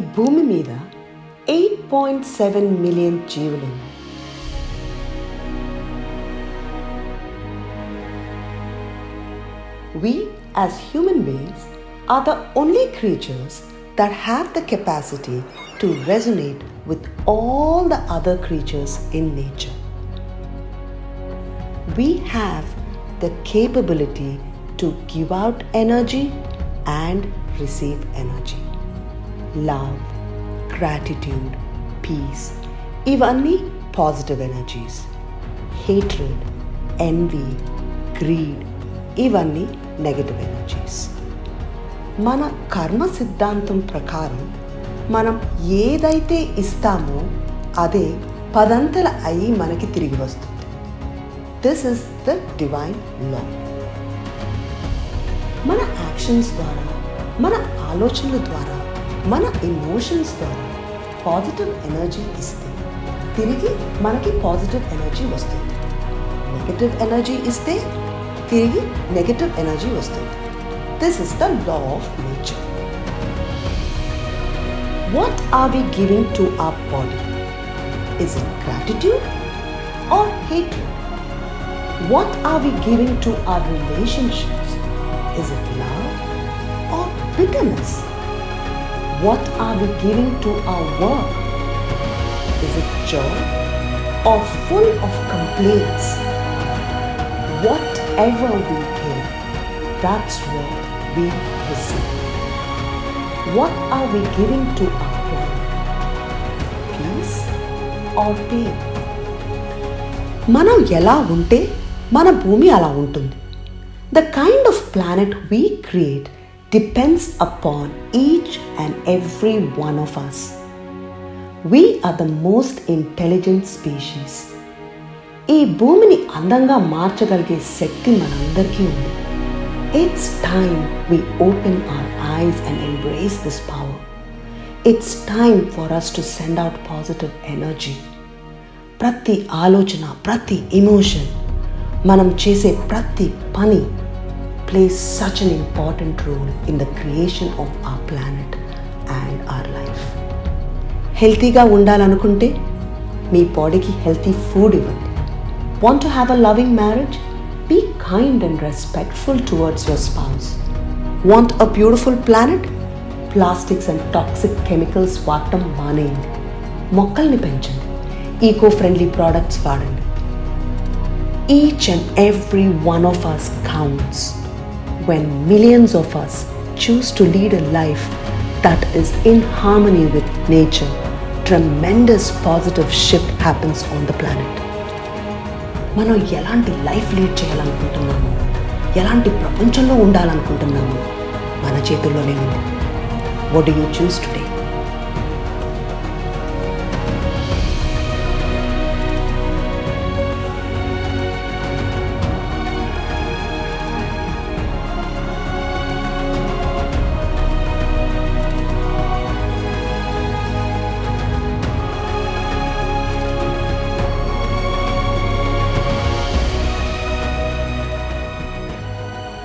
ఈ భూమి మీద ఎయిట్ పాయింట్ సెవెన్ మిలియన్ జీవులు ఉన్నాయి. We, as human beings, are the only creatures that have the capacity to resonate with all the other creatures in nature. We have the capability to give out energy and receive energy. Love gratitude peace ఇవన్నీ positive energies hatred envy greed ఇవన్నీ negative energies మన కర్మ సిద్ధాంతం ప్రకారం మనం ఏదైతే ఇస్తామో అదే పదంతల అయి మనకి తిరిగి వస్తుంది. This is the divine law మన యాక్షన్స్ ద్వారా మన ఆలోచనల ద్వారా మన ఎమోషన్స్ ద్వారా పాజిటివ్ ఎనర్జీ ఇస్తే తిరిగి మనకి పాజిటివ్ ఎనర్జీ వస్తుంది నెగటివ్ ఎనర్జీ ఇస్తే తిరిగి నెగటివ్ ఎనర్జీ వస్తుంది this is the law of nature what are we giving to our body is it gratitude or hatred? What are we giving to our relationships? Is it love or bitterness? What are we giving to our work? Is it joy or full of complaints? Whatever we give, that's what we receive. What are we giving to our planet? Peace or pain? మనం ఎలా ఉంటే మన భూమి అలా ఉంటుంది the kind of planet we create depends upon each and every one of us We are the most intelligent species. ఈ భూమిని అందంగా మార్చగలిగే శక్తి మనందరికీ ఉంది. It's time we open our eyes and embrace this power it's time for us to send out positive energy ప్రతి ఆలోచన ప్రతి ఎమోషన్ మనం చేసే ప్రతి పని plays such an important role in the creation of our planet and our life. హెల్తీగా ఉండాలనుకుంటే మీ బాడీకి హెల్తీ ఫుడ్ ఇవ్వండి want to have a loving marriage be kind and respectful towards your spouse want a beautiful planet plastics and toxic chemicals వాడటం మానేయండి మొక్కల్ని పెంచండి eco friendly products వాడండి each and every one of us counts when millions of us choose to lead a life that is in harmony with nature, tremendous positive shift happens on the planet. మనం ఎలాంటి life lead చేయాలనుకుంటున్నాము ఎలాంటి ప్రపంచంలో ఉండాలనుకుంటున్నాము మన చేతుల్లోనే ఉంది వడ్ you choose today